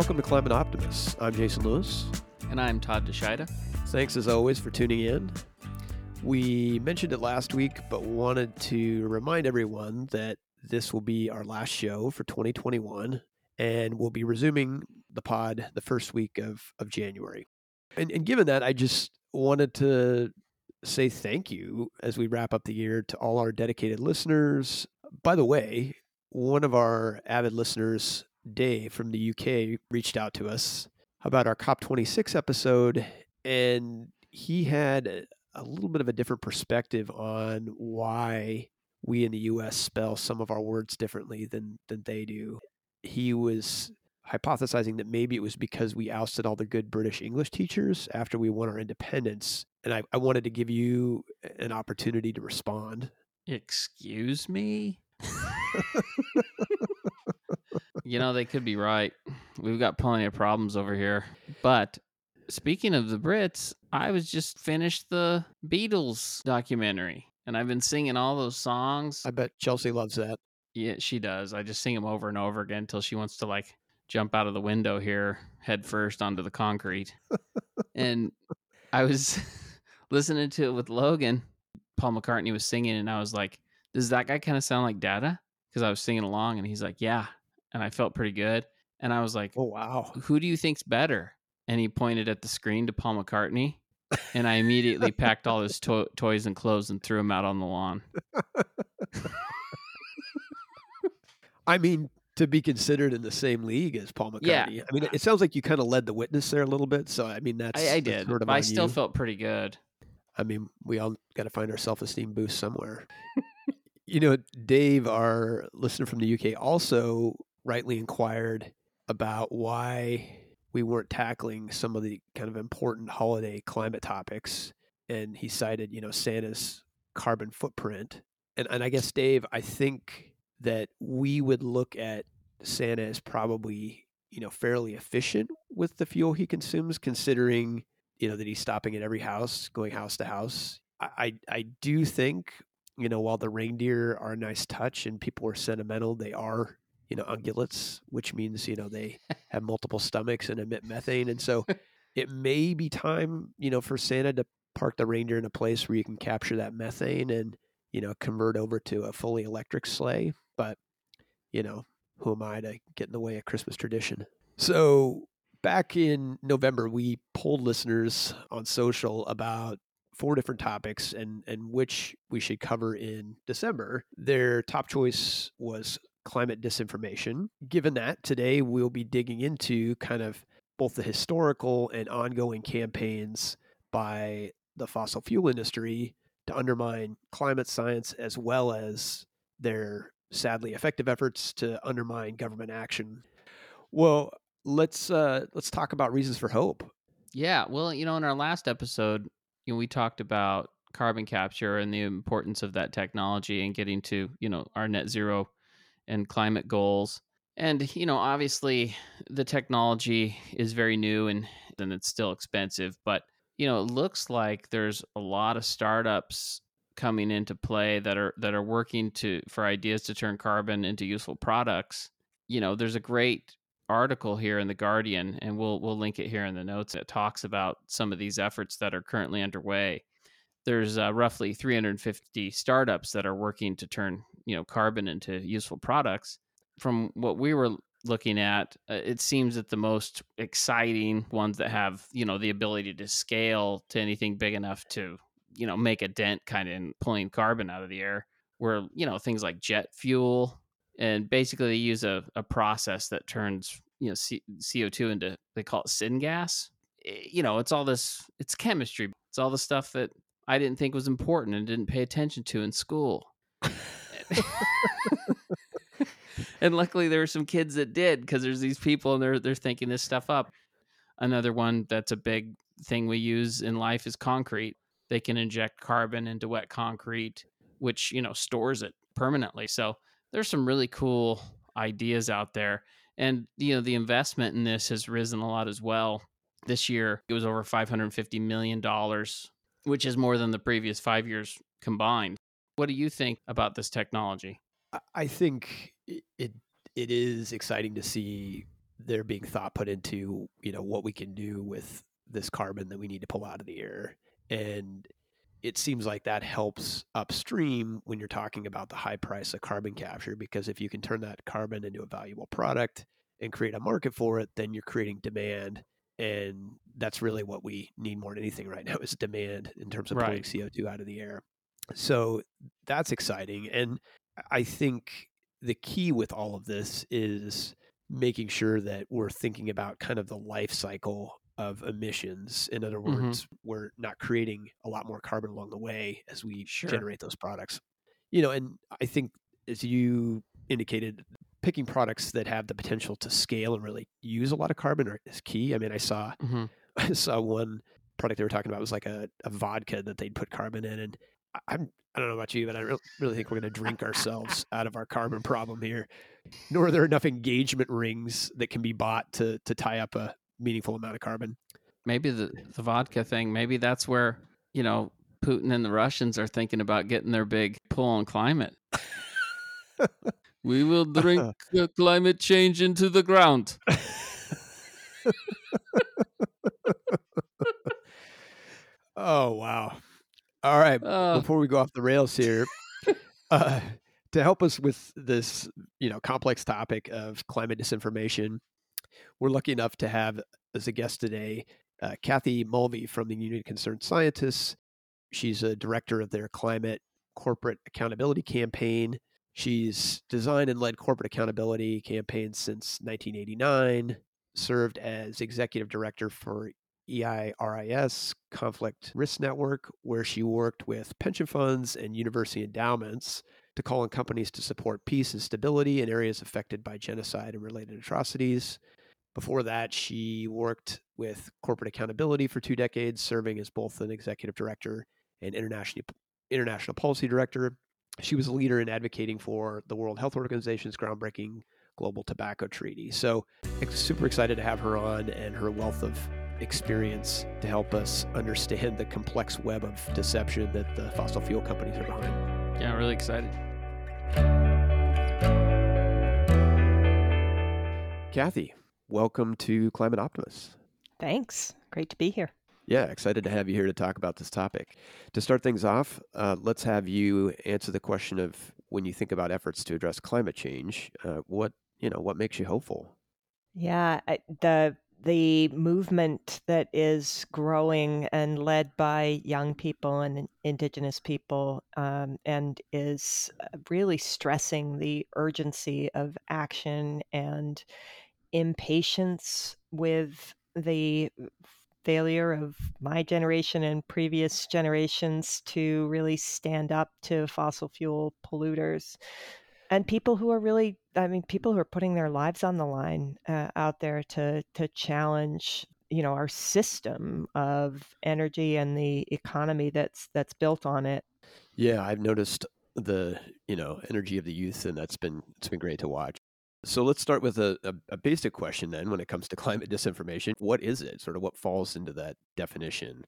welcome to Climate Optimists. I'm Jason Lewis. And I'm Todd DeShida. Thanks as always for tuning in. We mentioned it last week, but wanted to remind everyone that this will be our last show for 2021, and we'll be resuming the pod the first week of, of January. And, and given that, I just wanted to say thank you as we wrap up the year to all our dedicated listeners. By the way, one of our avid listeners, Dave from the UK, reached out to us about our COP26 episode, and he had a little bit of a different perspective on why we in the US spell some of our words differently than than they do. He was hypothesizing that maybe it was because we ousted all the good British English teachers after we won our independence. And I, I wanted to give you an opportunity to respond. Excuse me? you know, they could be right. We've got plenty of problems over here. But speaking of the Brits, I was just finished the Beatles documentary and I've been singing all those songs. I bet Chelsea loves that. Yeah, she does. I just sing them over and over again until she wants to like jump out of the window here head first onto the concrete. and I was listening to it with Logan. Paul McCartney was singing, and I was like, Does that guy kind of sound like Dada? Because I was singing along, and he's like, Yeah. And I felt pretty good. And I was like, Oh, wow. Who do you think's better? And he pointed at the screen to Paul McCartney. And I immediately packed all his to- toys and clothes and threw them out on the lawn. I mean, to be considered in the same league as Paul McCartney. Yeah. I mean, it sounds like you kind of led the witness there a little bit. So, I mean, that's. I, I that's did. Sort of but I still you. felt pretty good. I mean, we all got to find our self esteem boost somewhere. you know, Dave, our listener from the UK, also rightly inquired about why we weren't tackling some of the kind of important holiday climate topics. And he cited, you know, Santa's carbon footprint. And, and I guess, Dave, I think that we would look at Santa as probably, you know, fairly efficient with the fuel he consumes, considering you know that he's stopping at every house going house to house I, I do think you know while the reindeer are a nice touch and people are sentimental they are you know ungulates which means you know they have multiple stomachs and emit methane. And so it may be time you know for santa to park the reindeer in a place where you can capture that methane and you know convert over to a fully electric sleigh. But you know who am i to get in the way of christmas tradition? So back in November, we polled listeners on social about four different topics and, and which we should cover in December. Their top choice was climate disinformation. Given that, today we'll be digging into kind of both the historical and ongoing campaigns by the fossil fuel industry to undermine climate science as well as their sadly effective efforts to undermine government action. Well, let's uh let's talk about reasons for hope. Yeah, well, you know, in our last episode, you know, we talked about carbon capture and the importance of that technology and getting to, you know, our net zero and climate goals. And, you know, obviously the technology is very new and and it's still expensive, but you know, it looks like there's a lot of startups coming into play that are that are working to for ideas to turn carbon into useful products. You know, there's a great article here in the Guardian, and we'll we'll link it here in the notes. It talks about some of these efforts that are currently underway. There's uh, roughly 350 startups that are working to turn you know carbon into useful products. From what we were looking at, uh, it seems that the most exciting ones that have you know the ability to scale to anything big enough to you know make a dent kind of in pulling carbon out of the air were you know things like jet fuel. And basically they use a, a process that turns you know C- co2 into they call it syngas. Eh, you know it's all this it's chemistry. It's all the stuff that i didn't think was important and didn't pay attention to in school. And luckily there were some kids that did because there's these people and they're they're thinking this stuff up. Another one that's a big thing we use in life is concrete. They can inject carbon into wet concrete which you know stores it permanently. So there's some really cool ideas out there. And you know the investment in this has risen a lot as well. This year it was over 550 million dollars which is more than the previous 5 years combined. What do you think about this technology? I- think it, it is exciting to see they're being thought put into you know what we can do with this carbon that we need to pull out of the air. And it seems like that helps upstream when you're talking about the high price of carbon capture because if you can turn that carbon into a valuable product and create a market for it then you're creating demand and that's really what we need more than anything right now is demand in terms of Right. pulling CO2 out of the air. So that's exciting and I think the key with all of this is making sure that we're thinking about kind of the life cycle of emissions. In other Mhm. words, we're not creating a lot more carbon along the way as we Sure. generate those products. You know, and I think as you indicated, picking products that have the potential to scale and really use a lot of carbon is key. I mean, I saw hmm I saw one product they were talking about was like a, a vodka that they'd put carbon in, and I- I'm I don't know about you, but I re- really think we're going to drink ourselves out of our carbon problem here. Nor are there enough engagement rings that can be bought to to tie up a meaningful amount of carbon. Maybe the the vodka thing. Maybe that's where you know Putin and the Russians are thinking about getting their big pull on climate. we will drink climate change into the ground. Oh wow! All right, Uh, before we go off the rails here, uh, to help us with this, you know, complex topic of climate disinformation, we're lucky enough to have as a guest today uh, Kathy Mulvey from the Union of Concerned Scientists. She's a director of their climate corporate accountability campaign. She's designed and led corporate accountability campaigns since 1989. Served as executive director for EIRIS Conflict Risk Network, where she worked with pension funds and university endowments to call on companies to support peace and stability in areas affected by genocide and related atrocities. Before that, she worked with corporate accountability for two decades, serving as both an executive director and international international policy director. She was a leader in advocating for the World Health Organization's groundbreaking global tobacco treaty. So, super excited to have her on and her wealth of experience to help us understand the complex web of deception that the fossil fuel companies are behind. yeah, really excited. Kathy, welcome to Climate Optimists. Thanks. Great to be here. Yeah, excited to have you here to talk about this topic. To start things off, uh, let's have you answer the question of when you think about efforts to address climate change, uh, what you know, what makes you hopeful? Yeah, the the movement that is growing and led by young people and indigenous people um, and is uh, really stressing the urgency of action and impatience with the failure of my generation and previous generations to really stand up to fossil fuel polluters and people who are really i mean people who are putting their lives on the line uh, out there to to challenge you know our system of energy and the economy that's that's built on it Yeah, I've noticed the you know energy of the youth, and that's been it's been great to watch. So let's start with a, a, a basic question then. When it comes to climate disinformation, what is it? Sort of what falls into that definition?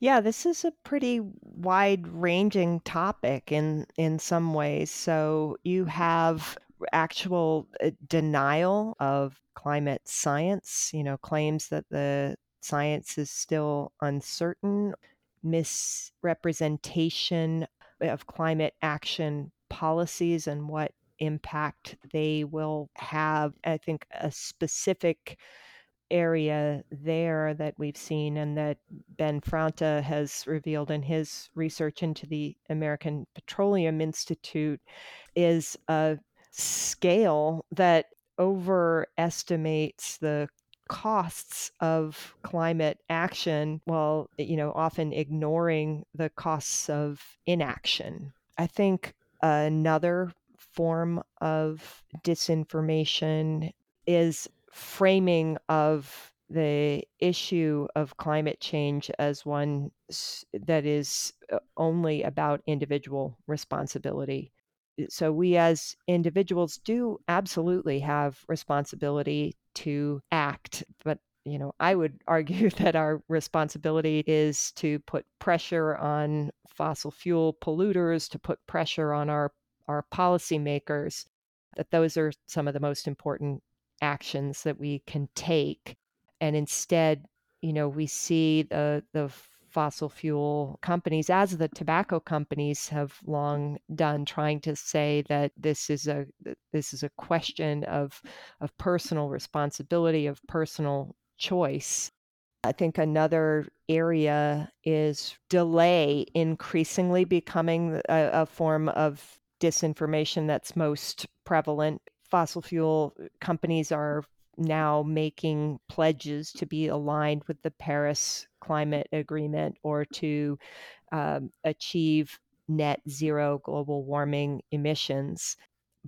yeah this is a pretty wide ranging topic in in some ways so you have actual uh, denial of climate science you know claims that the science is still uncertain misrepresentation of climate action policies and what impact they will have i think a specific area there that we've seen and that Ben Franta has revealed in his research into the American Petroleum Institute is a scale that overestimates the costs of climate action while eh, you know often ignoring the costs of inaction. I think another form of disinformation is framing of the issue of climate change as one that is uh, only about individual responsibility. So, we as individuals do absolutely have responsibility to act, but you know, I would argue that our responsibility is to put pressure on fossil fuel polluters, to put pressure on our our policymakers. That those are some of the most important actions that we can take. And instead, you know, we see the the fossil fuel companies, as the tobacco companies have long done, trying to say that this is a this is a question of of personal responsibility, of personal choice. I think another area is delay increasingly becoming a, a form of disinformation that's most prevalent. Fossil fuel companies are now making pledges to be aligned with the Paris Climate Agreement or to um, achieve net zero global warming emissions.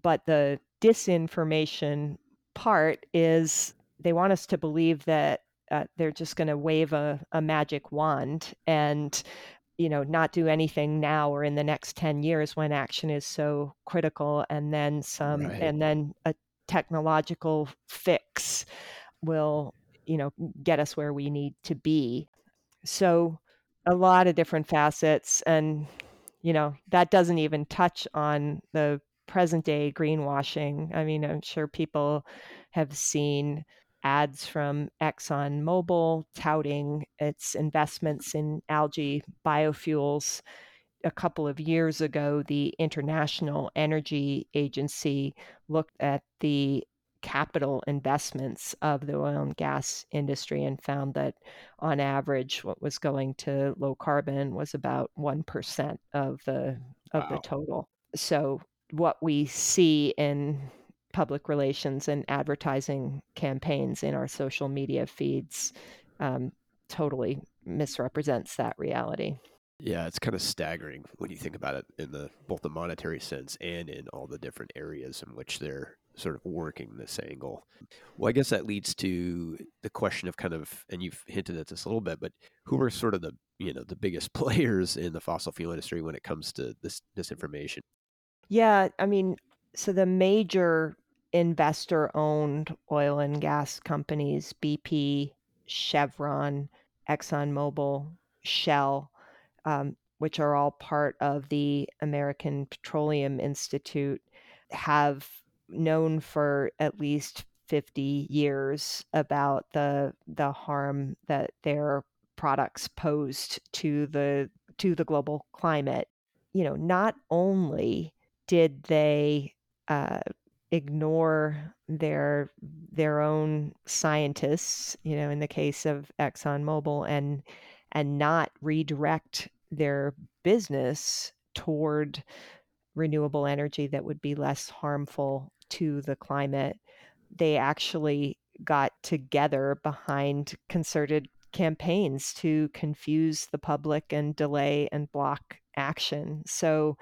But the disinformation part is they want us to believe that uh, they're just going to wave a, a magic wand and you know not do anything now or in the next 10 years when action is so critical and then some Right. and then a technological fix will you know get us where we need to be so a lot of different facets and you know that doesn't even touch on the present day greenwashing i mean i'm sure people have seen ads from exxonmobil touting its investments in algae biofuels a couple of years ago, the International Energy Agency looked at the capital investments of the oil and gas industry and found that on average what was going to low carbon was about 1% of the of Wow. the total so what we see in public relations and advertising campaigns in our social media feeds um, totally misrepresents that reality Yeah, it's kind of staggering when you think about it in the both the monetary sense and in all the different areas in which they're sort of working this angle. Well, I guess that leads to the question of kind of, and you've hinted at this a little bit, but who are sort of the you know the biggest players in the fossil fuel industry when it comes to this disinformation? Yeah, I mean, so the major investor owned oil and gas companies, BP, Chevron, ExxonMobil, Shell, um, which are all part of the American Petroleum Institute, have known for at least 50 years about the the harm that their products posed to the to the global climate. You know, not only did they uh, ignore their their own scientists, you know, in the case of ExxonMobil, and and not redirect their business toward renewable energy that would be less harmful to the climate. They actually got together behind concerted campaigns to confuse the public and delay and block action. So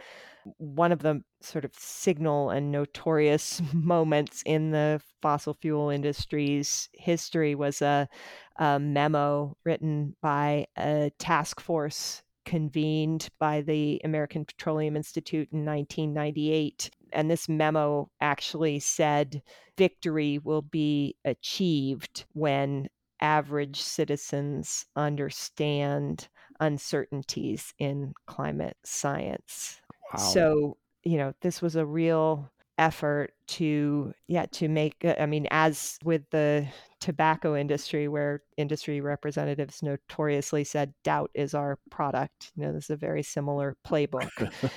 one of the sort of signal and notorious moments in the fossil fuel industry's history was a, a memo written by a task force convened by the American Petroleum Institute in 1998. And this memo actually said victory will be achieved when average citizens understand uncertainties in climate science. Wow. So, you know, this was a real effort to yeah to make uh, i mean as with the tobacco industry where industry representatives notoriously said doubt is our product. You know this is a very similar playbook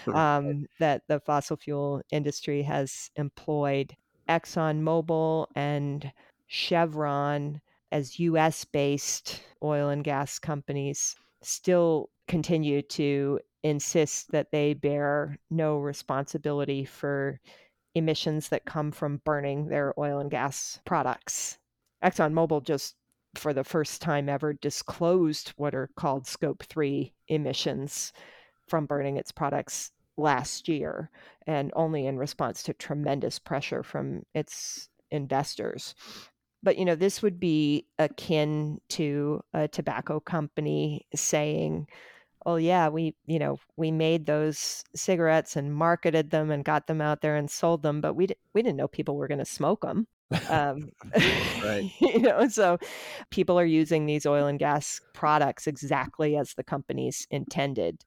um, that the fossil fuel industry has employed. Exxonmobil and chevron as us based oil and gas companies still continue to insist that they bear no responsibility for emissions that come from burning their oil and gas products. ExxonMobil just for the first time ever disclosed what are called scope 3 emissions from burning its products last year and only in response to tremendous pressure from its investors but you know this would be akin to a tobacco company saying oh yeah we you know we made those cigarettes and marketed them and got them out there and sold them but we d- we didn't know people were going to smoke them um, Right. you know so people are using these oil and gas products exactly as the companies intended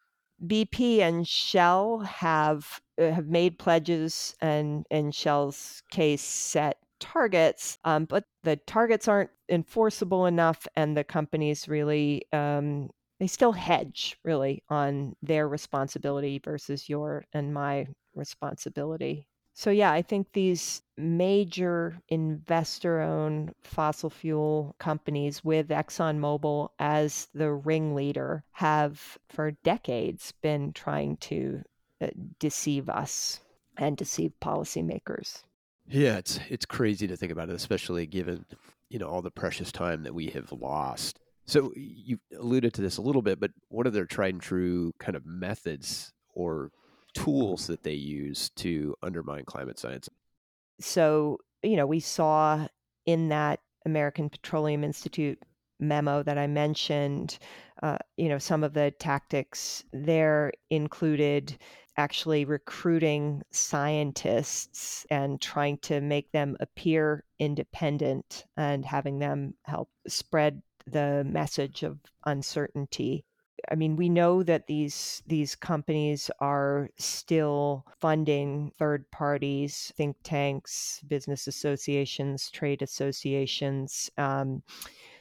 BP and Shell have uh, have made pledges and in Shell's case set targets, um, but the targets aren't enforceable enough, and the companies really um, they still hedge really on their responsibility versus your and my responsibility. So, yeah, I think these major investor owned fossil fuel companies with ExxonMobil as the ringleader have for decades been trying to uh, deceive us and deceive policymakers. Yeah, it's it's crazy to think about it, especially given you know all the precious time that we have lost. So you alluded to this a little bit, but what are their tried and true kind of methods or tools that they use to undermine climate science? So, you know, we saw in that American Petroleum Institute memo that I mentioned, uh, you know, some of the tactics there included actually recruiting scientists and trying to make them appear independent and having them help spread the message of uncertainty. I mean, we know that these these companies are still funding third parties, think tanks, business associations, trade associations. Um,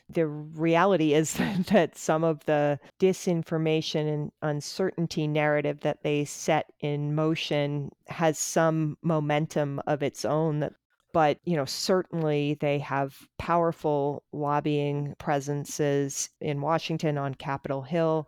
the reality is that some of the disinformation and uncertainty narrative that they set in motion has some momentum of its own that but you know certainly they have powerful lobbying presences in Washington on Capitol Hill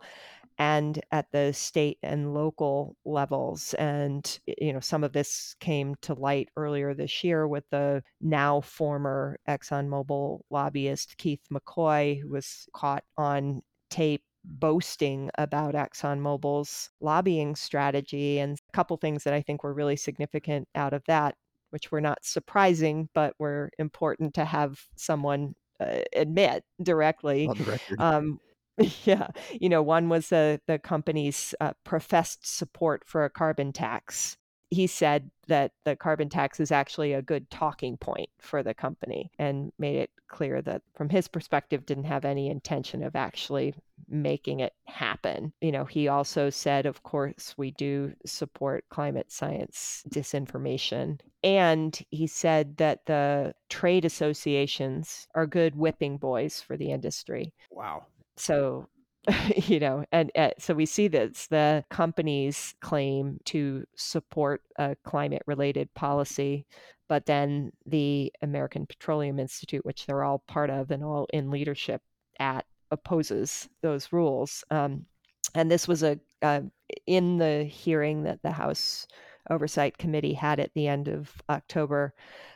and at the state and local levels and you know some of this came to light earlier this year with the now former ExxonMobil lobbyist Keith McCoy who was caught on tape boasting about ExxonMobil's lobbying strategy and a couple things that I think were really significant out of that which were not surprising, but were important to have someone uh, admit directly. On the record. Um, yeah, you know, one was the the company's uh, professed support for a carbon tax. He said that the carbon tax is actually a good talking point for the company and made it clear that from his perspective didn't have any intention of actually making it happen. You know, he also said of course we do support climate science disinformation and he said that the trade associations are good whipping boys for the industry. Wow. So you know, and uh, so we see this the companies claim to support a climate related policy, but then the American Petroleum Institute, which they're all part of and all in leadership at, opposes those rules. Um, and this was a uh, in the hearing that the House Oversight Committee had at the end of October.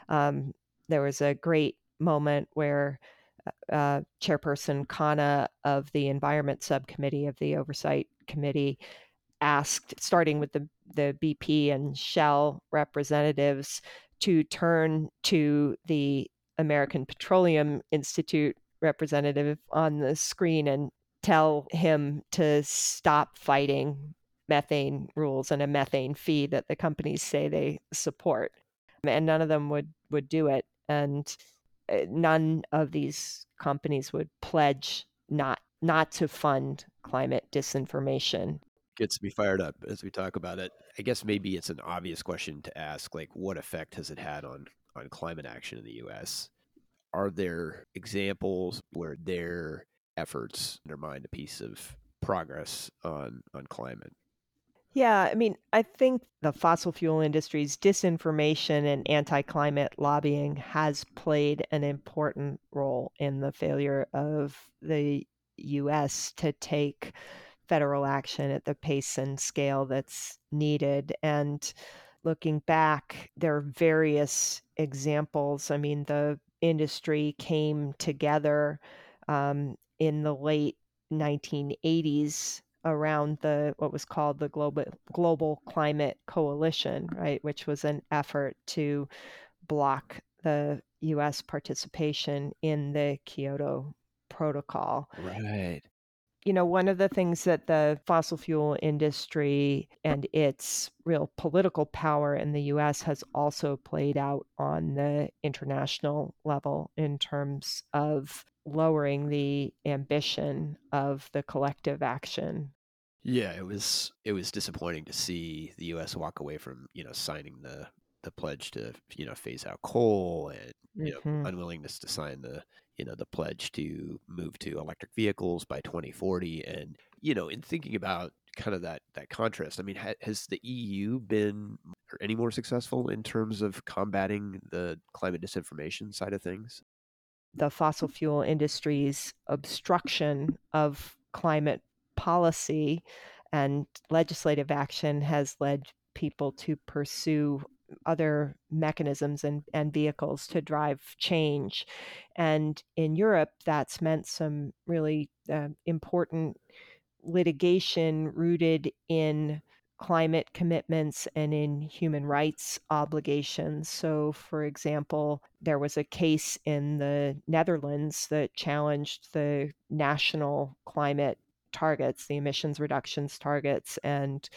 Um, there was a great moment where uh, Chairperson Khanna of the Environment Subcommittee of the Oversight Committee asked, starting with the, the BP and Shell representatives, to turn to the American Petroleum Institute representative on the screen and tell him to stop fighting methane rules and a methane fee that the companies say they support. And none of them would, would do it. And Eh, none of these companies would pledge not not to fund climate disinformation. Gets me fired up as we talk about it. I guess maybe it's an obvious question to ask like what effect has it had on on climate action in the US? Are there examples where their efforts undermined a piece of progress on on climate? Yeah, I mean, I think the fossil fuel industry's disinformation and anti climate lobbying has played an important role in the failure of the US to take federal action at the pace and scale that's needed. And looking back, there are various examples. I mean, the industry came together um, in the late 1980s around the what was called the global global climate coalition right which was an effort to block the US participation in the Kyoto protocol. Right. You know one of the things that the fossil fuel industry and its real political power in the US has also played out on the international level in terms of lowering the ambition of the collective action yeah, it was it was disappointing to see the U.S. walk away from you know signing the the pledge to you know phase out coal and you know Mhm. unwillingness to sign the you know the pledge to move to electric vehicles by 2040 and you know in thinking about kind of that that contrast i mean ha- has the eu been any more successful in terms of combating the climate disinformation side of things the fossil fuel industry's obstruction of climate policy and legislative action has led people to pursue other mechanisms and, and vehicles to drive change. And in Europe, that's meant some really uh, important litigation rooted in climate commitments and in human rights obligations. So, for example, there was a case in the Netherlands that challenged the national climate targets, the emissions reductions targets, and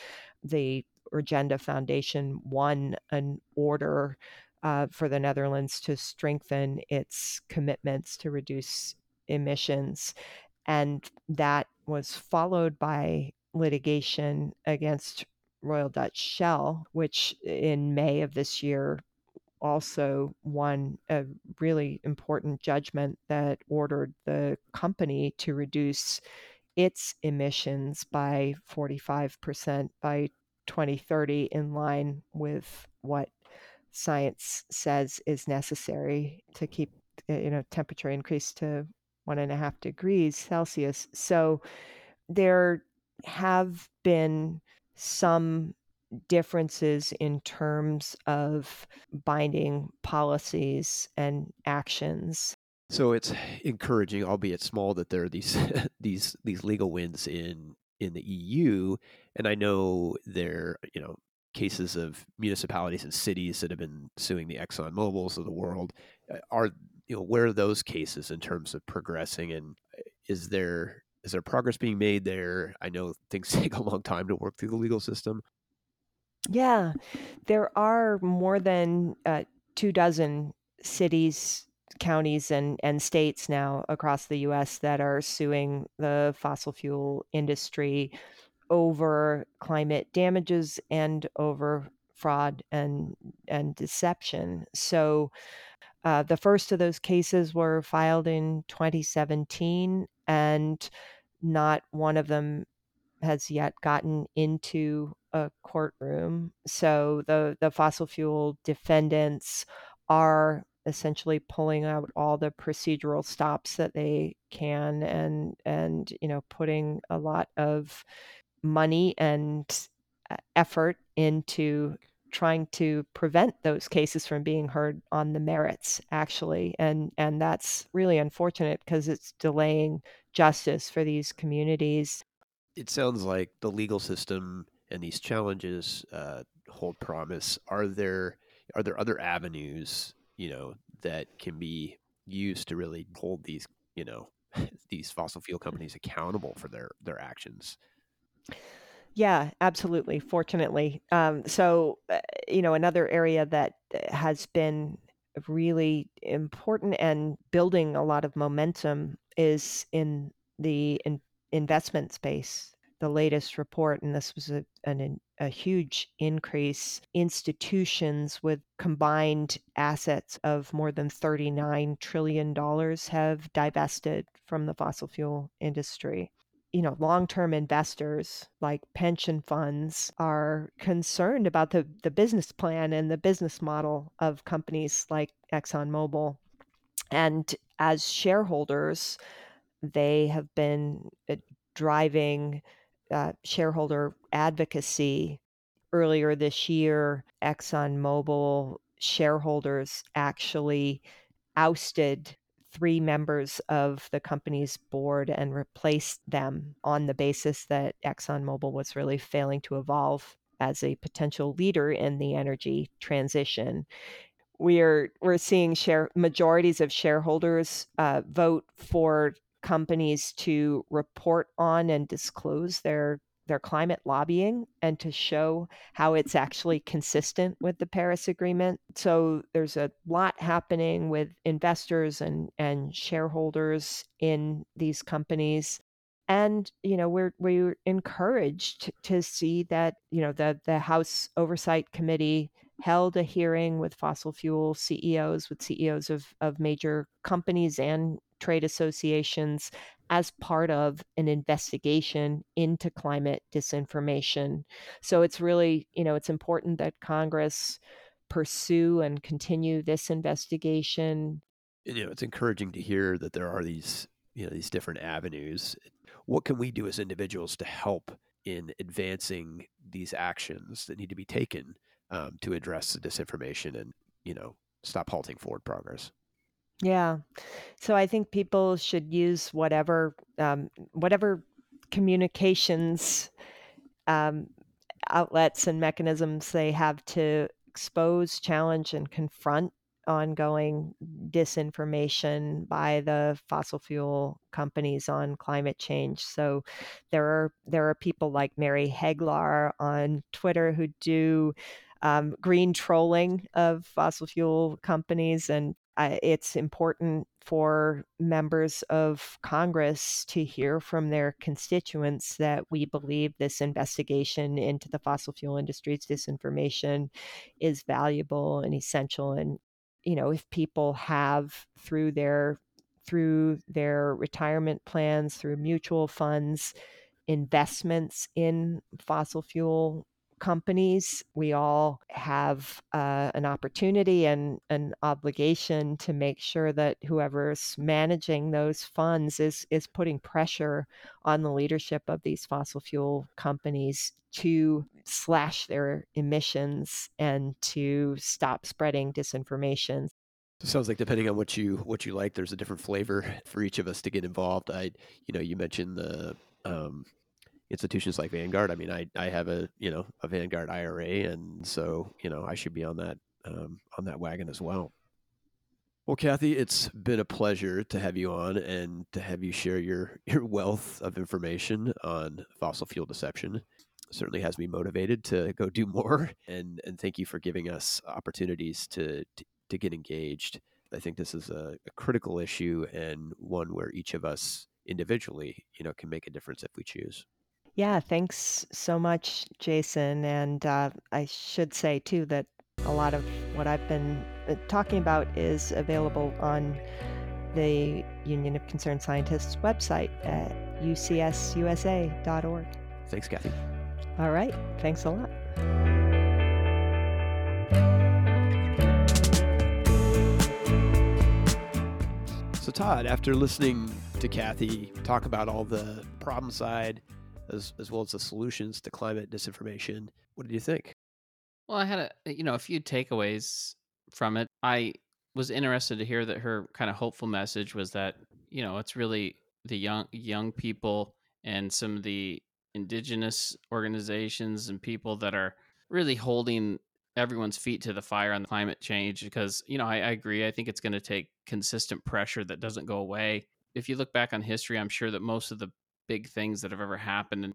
the Urgenda Foundation won an order uh, for the Netherlands to strengthen its commitments to reduce emissions. And that was followed by litigation against Royal Dutch Shell, which in May of this year also won a really important judgment that ordered the company to reduce its emissions by 45% by 2030 in line with what science says is necessary to keep eh, you know temperature increase to one and a half degrees celsius. So there have been some differences in terms of binding policies and actions so it's encouraging albeit small that there are these these these legal wins in in the EU and I know there you know cases of municipalities and cities that have been suing the Exxon Mobils of the world. Are you know where are those cases in terms of progressing? And is there is there progress being made there? I know things take a long time to work through the legal system. Yeah. There are more than uh, two dozen cities counties and, and states now across the us that are suing the fossil fuel industry over climate damages and over fraud and and deception so uh, the first of those cases were filed in 2017, and not one of them has yet gotten into a courtroom. So the the fossil fuel defendants are essentially pulling out all the procedural stops that they can and and you know putting a lot of money and effort into trying to prevent those cases from being heard on the merits actually and and that's really unfortunate because it's delaying justice for these communities. It sounds like the legal system and these challenges uh, hold promise. Are there are there other avenues you know that can be used to really hold these you know these fossil fuel companies accountable for their their actions yeah, absolutely. Fortunately. Um, so, uh, you know, another area that uh, has been really important and building a lot of momentum is in the in- investment space. The latest report, and this was a, an, a huge increase, institutions with combined assets of more than $39 trillion have divested from the fossil fuel industry you know, long-term investors like pension funds are concerned about the, the business plan and the business model of companies like ExxonMobil. And as shareholders, they have been uh, driving uh, shareholder advocacy. Earlier this year, ExxonMobil shareholders actually ousted three members of the company's board and replaced them on the basis that ExxonMobil was really failing to evolve as a potential leader in the energy transition. We're we're seeing share majorities of shareholders uh, vote for companies to report on and disclose their their climate lobbying and to show how it's actually consistent with the Paris Agreement. So there's a lot happening with investors and, and shareholders in these companies. And you know we're we're encouraged to see that you know the the House Oversight Committee held a hearing with fossil fuel CEOs, with CEOs of, of major companies and trade associations as part of an investigation into climate disinformation. So it's really, you know, it's important that Congress pursue and continue this investigation. You know, it's encouraging to hear that there are these, you know, these different avenues. What can we do as individuals to help in advancing these actions that need to be taken um, to address the disinformation and, you know, stop halting forward progress? Yeah. So I think people should use whatever um, whatever communications um, outlets and mechanisms they have to expose, challenge, and confront ongoing disinformation by the fossil fuel companies on climate change. So there are there are people like Mary Heglar on Twitter who do um, green trolling of fossil fuel companies and it's important for members of Congress to hear from their constituents that we believe this investigation into the fossil fuel industry's disinformation is valuable and essential. And, you know, if people have through their through their retirement plans, through mutual funds, investments in fossil fuel companies, we all have uh, an opportunity and an obligation to make sure that whoever's managing those funds is is putting pressure on the leadership of these fossil fuel companies to slash their emissions and to stop spreading disinformation. It sounds like depending on what you what you like, there's a different flavor for each of us to get involved. I, you know, you mentioned the um, institutions like Vanguard. I mean, I I have a you know a Vanguard IRA, and so you know I should be on that um, on that wagon as well. Well, Kathy, it's been a pleasure to have you on and to have you share your your wealth of information on fossil fuel deception. It certainly has me motivated to go do more, and and thank you for giving us opportunities to to, to get engaged. I think this is a, a critical issue and one where each of us individually, you know, can make a difference if we choose. Yeah, thanks so much, Jason. And uh, I should say, too, that a lot of what I've been uh, talking about is available on the Union of Concerned Scientists website at ucsusa.org. Thanks, Kathy. All right. Thanks a lot. So, Todd, after listening to Kathy talk about all the problem side, as as well as the solutions to climate disinformation. What did you think? Well, I had a you know a few takeaways from it. I was interested to hear that her kind of hopeful message was that you know it's really the young young people and some of the indigenous organizations and people that are really holding everyone's feet to the fire on climate change because you know I, I agree i think it's going to take consistent pressure that doesn't go away if you look back on history i'm sure that most of the big things that have ever happened and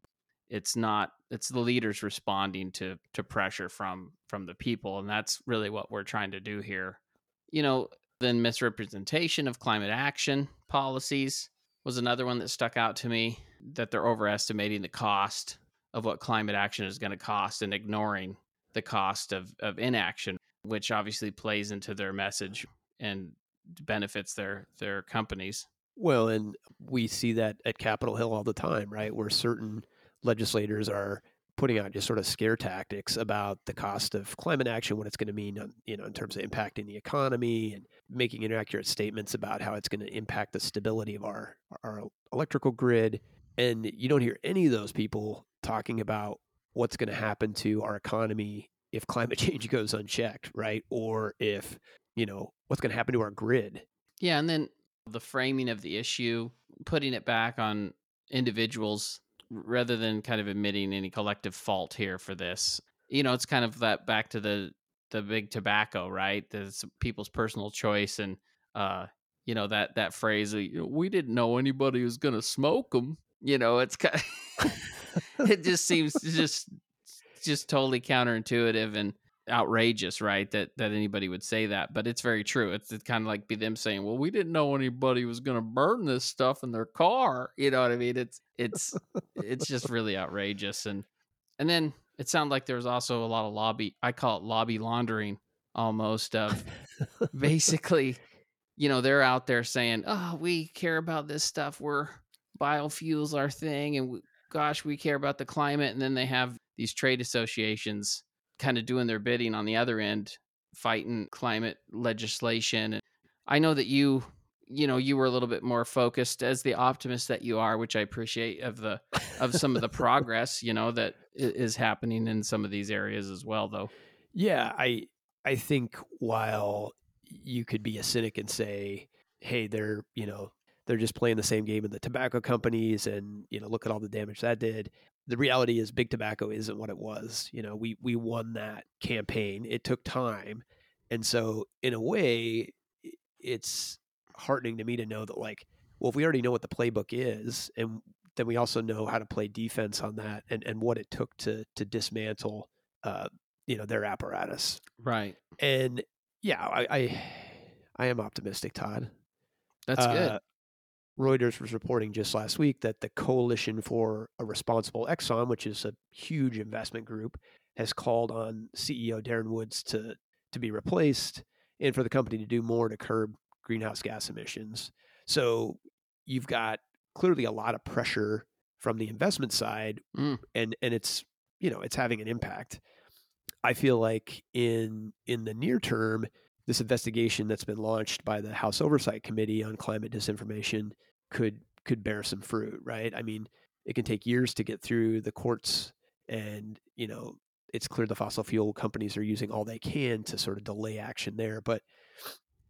it's not it's the leaders responding to to pressure from from the people and that's really what we're trying to do here. You know then misrepresentation of climate action policies was another one that stuck out to me that they're overestimating the cost of what climate action is going to cost and ignoring the cost of of inaction which obviously plays into their message and benefits their their companies well, and we see that at Capitol Hill all the time, right? Where certain legislators are putting out just sort of scare tactics about the cost of climate action, what it's going to mean, you know, in terms of impacting the economy and making inaccurate statements about how it's going to impact the stability of our our electrical grid. And you don't hear any of those people talking about what's going to happen to our economy if climate change goes unchecked, right? Or if, you know, what's going to happen to our grid. Yeah, and then the framing of the issue, putting it back on individuals rather than kind of admitting any collective fault here for this. You know, it's kind of that back to the the big tobacco, right? That's people's personal choice and uh you know that that phrase we didn't know anybody was going to smoke them. You know, it's kind of, it just seems just just totally counterintuitive and outrageous, right? That that anybody would say that, but it's very true. It's, it's kind of like be them saying, "Well, we didn't know anybody was going to burn this stuff in their car." You know what I mean? It's it's it's just really outrageous, and and then it sounded like there was also a lot of lobby. I call it lobby laundering almost of basically, you know, they're out there saying, "Oh, we care about this stuff. We're biofuels our thing, and we, gosh, we care about the climate." And then they have these trade associations kind of doing their bidding on the other end, fighting climate legislation. And I know that you you know you were a little bit more focused as the optimist that you are which i appreciate of the of some of the progress you know that is happening in some of these areas as well though yeah i i think while you could be a cynic and say hey they're you know they're just playing the same game in the tobacco companies and you know look at all the damage that did. The reality is big tobacco isn't what it was you know we we won that campaign. It took time. And so in a way it's heartening to me to know that like well if we already know what the playbook is and then we also know how to play defense on that and and what it took to to dismantle uh you know their apparatus. Right. And yeah i i, I am optimistic todd. That's uh, good Reuters was reporting just last week that the Coalition for a Responsible Exxon, which is a huge investment group, has called on CEO Darren Woods to to be replaced and for the company to do more to curb greenhouse gas emissions. So you've got clearly a lot of pressure from the investment side mm. and and it's you know it's having an impact. I feel like in in the near term this investigation that's been launched by the House Oversight Committee on climate disinformation could could bear some fruit, right? I mean, it can take years to get through the courts and, you know, it's clear the fossil fuel companies are using all they can to sort of delay action there, but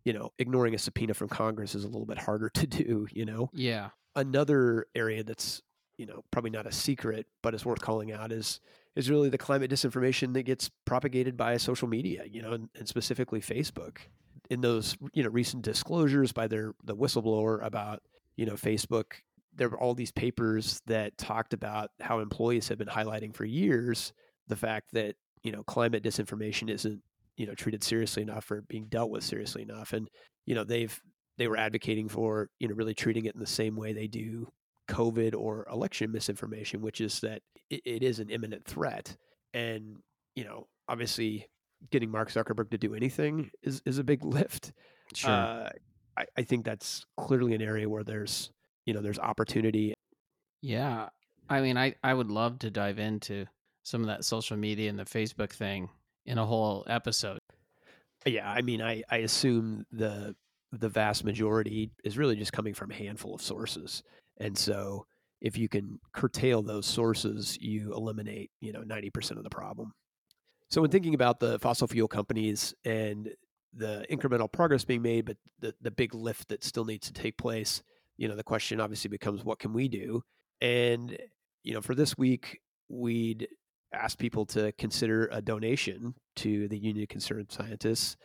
you know, ignoring a subpoena from Congress is a little bit harder to do, you know? Yeah. Another area that's, you know, probably not a secret, but is worth calling out is is really the climate disinformation that gets propagated by social media, you know, and, and specifically Facebook. In those, you know, recent disclosures by their the whistleblower about, you know, Facebook, there were all these papers that talked about how employees have been highlighting for years the fact that, you know, climate disinformation isn't you know treated seriously enough or being dealt with seriously enough and you know they've they were advocating for you know really treating it in the same way they do covid or election misinformation which is that it, it is an imminent threat. And you know obviously getting mark zuckerberg to do anything is is a big lift. Sure. Uh, I, I think that's clearly an area where there's you know there's opportunity. Yeah. I mean i i would love to dive into some of that social media and the facebook thing in a whole episode. Yeah, I mean, I I assume the the vast majority is really just coming from a handful of sources, and so if you can curtail those sources, you eliminate you know ninety percent of the problem. So when thinking about the fossil fuel companies and the incremental progress being made, but the the big lift that still needs to take place, you know, the question obviously becomes what can we do? And you know, for this week, we'd ask people to consider a donation to the Union of Concerned Scientists.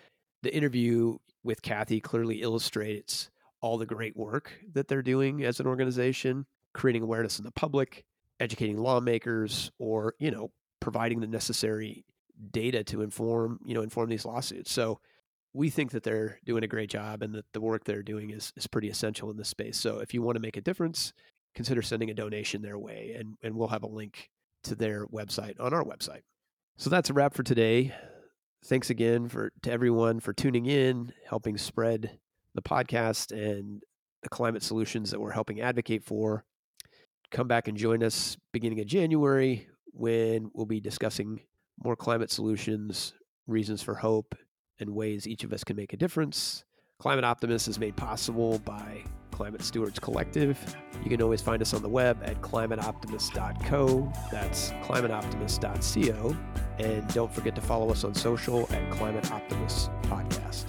The interview with Kathy clearly illustrates all the great work that they're doing as an organization, creating awareness in the public, educating lawmakers, or, you know, providing the necessary data to inform, you know, inform these lawsuits. So we think that they're doing a great job and that the work they're doing is, is pretty essential in this space. So if you want to make a difference, consider sending a donation their way and, and we'll have a link to their website on our website. So that's a wrap for today. Thanks again for to everyone for tuning in, helping spread the podcast and the climate solutions that we're helping advocate for. Come back and join us beginning of January when we'll be discussing more climate solutions, reasons for hope, and ways each of us can make a difference. Climate Optimist is made possible by Climate Stewards Collective. You can always find us on the web at climateoptimist.co. That's climateoptimist.co. And don't forget to follow us on social at Climate Optimist Podcast.